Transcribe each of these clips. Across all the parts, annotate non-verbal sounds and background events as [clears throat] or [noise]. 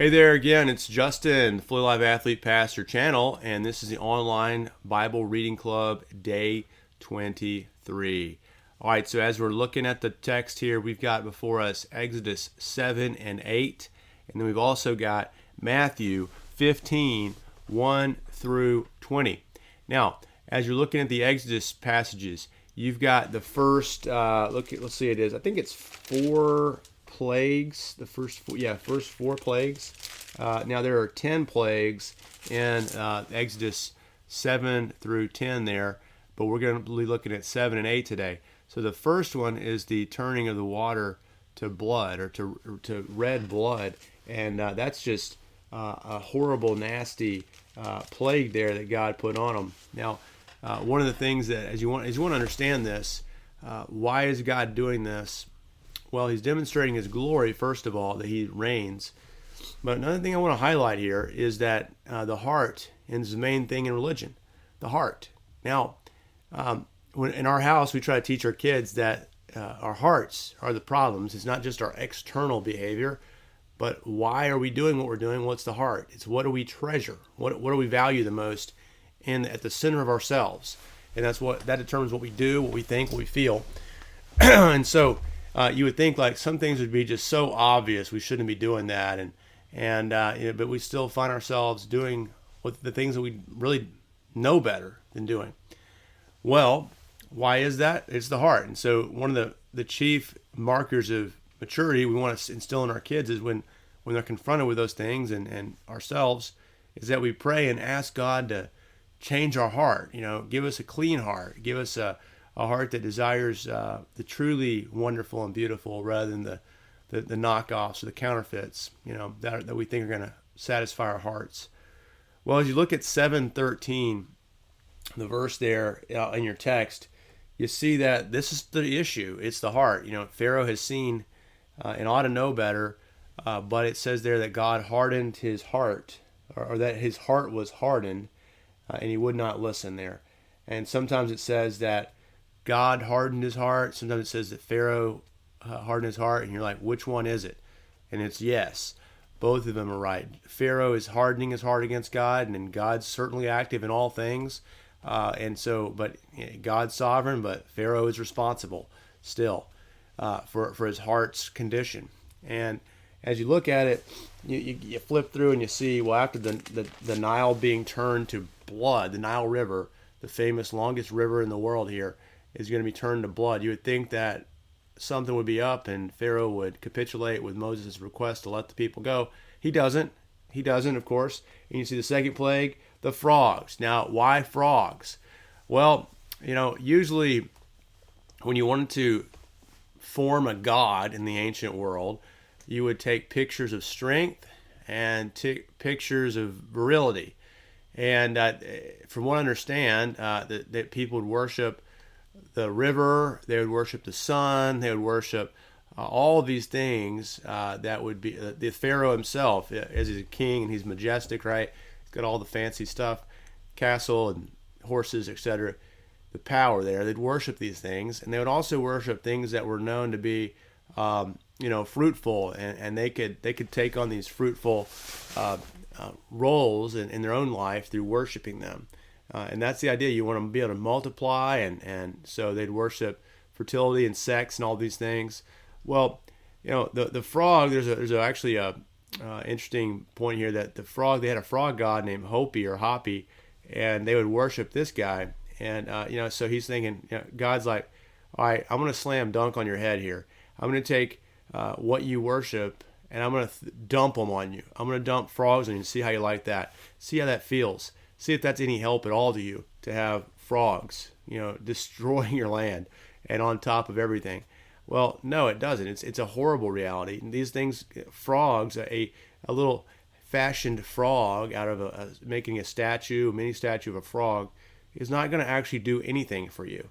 Hey there again, it's Justin, the Fully Live Athlete Pastor channel, and this is the online Bible Reading Club day 23. All right, so as we're looking at the text here, we've got before us Exodus 7 and 8, and then we've also got Matthew 15, 1 through 20. Now, as you're looking at the Exodus passages, you've got the first, uh, look, at, let's see, it is, I think it's four plagues. The first, four, yeah, first four plagues. Uh, now there are ten plagues in uh, Exodus seven through ten there, but we're going to be looking at seven and eight today. So the first one is the turning of the water to blood or to to red blood, and uh, that's just uh, a horrible, nasty uh, plague there that God put on them. Now, uh, one of the things that as you want as you want to understand this, why is God doing this? Well, he's demonstrating his glory, first of all, that he reigns. But another thing I want to highlight here is that uh, the heart is the main thing in religion. The heart. Now, um, when, in our house, we try to teach our kids that uh, our hearts are the problems. It's not just our external behavior, but why are we doing what we're doing? What's the heart? It's what do we treasure? What, what do we value the most in at the center of ourselves? And that's what that determines what we do, what we think, what we feel. [clears throat] and so uh, you would think like some things would be just so obvious we shouldn't be doing that, and and uh, you know, but we still find ourselves doing what the things that we really know better than doing. Well, why is that? It's the heart, and so one of the the chief markers of maturity we want to instill in our kids is when when they're confronted with those things and and ourselves is that we pray and ask God to change our heart. You know, give us a clean heart, give us a a heart that desires uh, the truly wonderful and beautiful rather than the, the, the knockoffs or the counterfeits, you know, that, that we think are going to satisfy our hearts. Well, as you look at 713, the verse there uh, in your text, you see that this is the issue. It's the heart. You know, Pharaoh has seen uh, and ought to know better, uh, but it says there that God hardened his heart, or, or that his heart was hardened, uh, and he would not listen there. And sometimes it says that God hardened his heart. Sometimes it says that Pharaoh uh, hardened his heart, and you're like, which one is it? And it's yes. Both of them are right. Pharaoh is hardening his heart against God, and God's certainly active in all things. Uh, and so, but God's sovereign, but Pharaoh is responsible still uh, for for his heart's condition. And as you look at it, you, you, you, flip through and you see, well, after the, the the Nile being turned to blood, the Nile River, the famous longest river in the world here, is going to be turned to blood. You would think that something would be up and Pharaoh would capitulate with Moses' request to let the people go. He doesn't. He doesn't, of course. And you see the second plague, the frogs. Now, why frogs? Well, you know, usually when you wanted to form a god in the ancient world, you would take pictures of strength and t- pictures of virility. And uh, from what I understand, uh, that, that people would worship the river, they would worship the sun, they would worship uh, all these things uh, that would be uh, the Pharaoh himself, uh, as he's a king and he's majestic, right? He's got all the fancy stuff, castle and horses, etc. The power there, they'd worship these things, and they would also worship things that were known to be, um, you know, fruitful, and, and they could they could take on these fruitful uh, uh, roles in, in their own life through worshiping them. Uh, and that's the idea. You want to be able to multiply, and, and so they'd worship fertility and sex and all these things. Well, you know, the, the frog, there's, a, there's a, actually a uh, interesting point here that the frog, they had a frog god named Hopi or Hoppy, and they would worship this guy. And, uh, you know, so he's thinking, you know, God's like, all right, I'm going to slam dunk on your head here. I'm going to take uh, what you worship and I'm going to th- dump them on you. I'm going to dump frogs on you and see how you like that. See how that feels see if that's any help at all to you to have frogs, you know, [laughs] destroying your land and on top of everything. Well, no, it doesn't. It's it's a horrible reality. And these things, frogs, a a little fashioned frog out of a, a making a statue, a mini statue of a frog, is not going to actually do anything for you.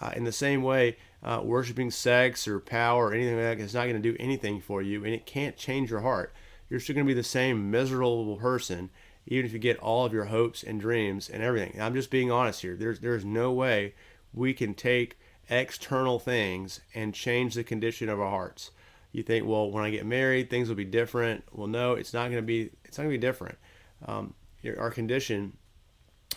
Uh, in the same way, uh, worshiping sex or power or anything like that is not going to do anything for you, and it can't change your heart. You're still going to be the same miserable person even if you get all of your hopes and dreams and everything. I'm just being honest here. There's there's no way we can take external things and change the condition of our hearts. You think, well, when I get married, things will be different. Well, no, it's not going to be. It's not going to be different. Um, our condition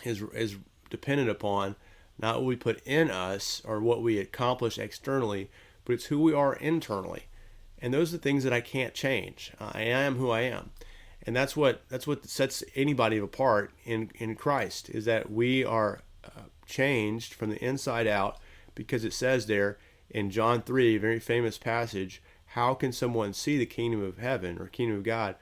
is is dependent upon not what we put in us or what we accomplish externally, but it's who we are internally. And those are the things that I can't change. I am who I am. And that's what that's what sets anybody apart in in Christ is that we are uh, changed from the inside out because it says there in John 3, a very famous passage, how can someone see the kingdom of heaven or kingdom of God?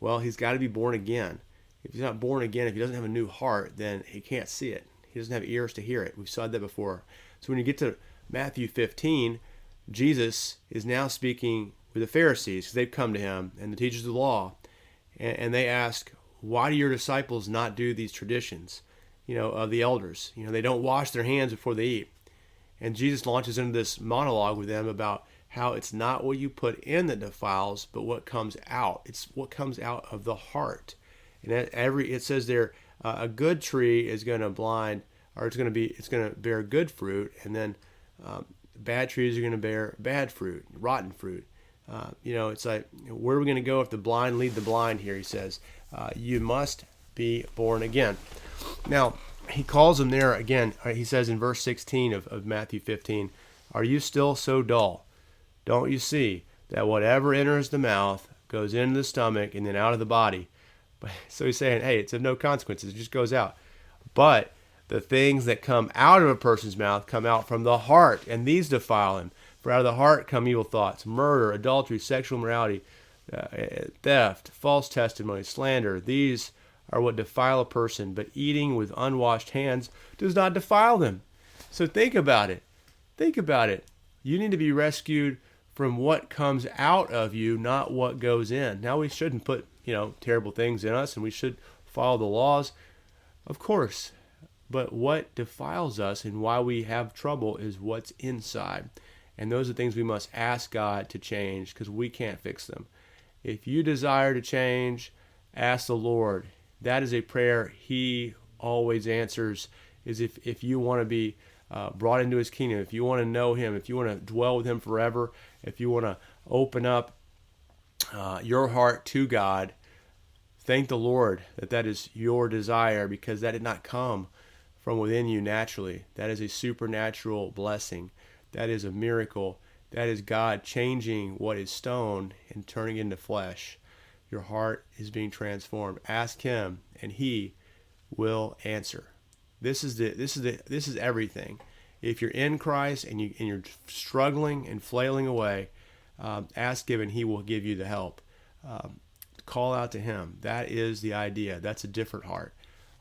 Well, he's got to be born again. If he's not born again, if he doesn't have a new heart, then he can't see it. He doesn't have ears to hear it. We've said that before. So when you get to Matthew 15, Jesus is now speaking with the Pharisees because they've come to him and the teachers of the law, and, they ask, "Why do your disciples not do these traditions, you know, of the elders? You know, they don't wash their hands before they eat." And Jesus launches into this monologue with them about how it's not what you put in that defiles, but what comes out. It's what comes out of the heart. And every it says there, uh, a good tree is going to blind, or it's going to be it's going to bear good fruit, and then um, bad trees are going to bear bad fruit, rotten fruit. Uh, you know, it's like where are we going to go if the blind lead the blind? Here he says, uh, you must be born again. Now he calls them there again. Uh, he says in verse 16 of, of Matthew 15, "Are you still so dull? Don't you see that whatever enters the mouth goes into the stomach and then out of the body?" [laughs] So he's saying, hey, it's of no consequences. It just goes out. But the things that come out of a person's mouth come out from the heart, and these defile him. For out of the heart come evil thoughts, murder, adultery, sexual immorality, uh, theft, false testimony, slander. These are what defile a person, but eating with unwashed hands does not defile them. So think about it. Think about it. You need to be rescued from what comes out of you, not what goes in. Now, we shouldn't put you know, terrible things in us and we should follow the laws. Of course. But what defiles us and why we have trouble is what's inside. And those are things we must ask God to change because we can't fix them. If you desire to change, ask the Lord. That is a prayer He always answers. Is if, if you want to be uh, brought into His kingdom, if you want to know Him, if you want to dwell with Him forever, if you want to open up uh, your heart to God, thank the Lord that that is your desire because that did not come from within you naturally. That is a supernatural blessing. That is a miracle. That is God changing what is stone and turning into flesh. Your heart is being transformed. Ask Him, and He will answer. This is the this is the this is everything. If you're in Christ and you and you're struggling and flailing away, um, ask Him, and He will give you the help. Um, Call out to Him. That is the idea. That's a different heart.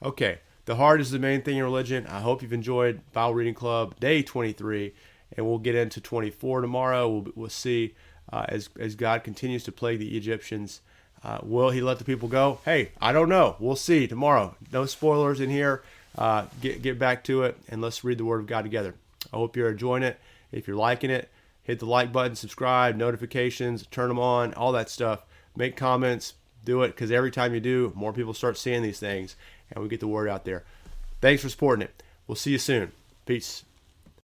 Okay, the heart is the main thing in religion. I hope you've enjoyed Bible Reading Club day 23, and we'll get into 24 tomorrow. We'll, we'll see uh, as, as God continues to plague the Egyptians. Uh, will He let the people go? Hey, I don't know. We'll see tomorrow. No spoilers in here. Uh, get, get back to it, and let's read the Word of God together. I hope you're enjoying it. If you're liking it, hit the like button, subscribe, notifications, turn them on, all that stuff make comments, do it because every time you do, more people start seeing these things and we get the word out there. Thanks for supporting it. We'll see you soon. Peace.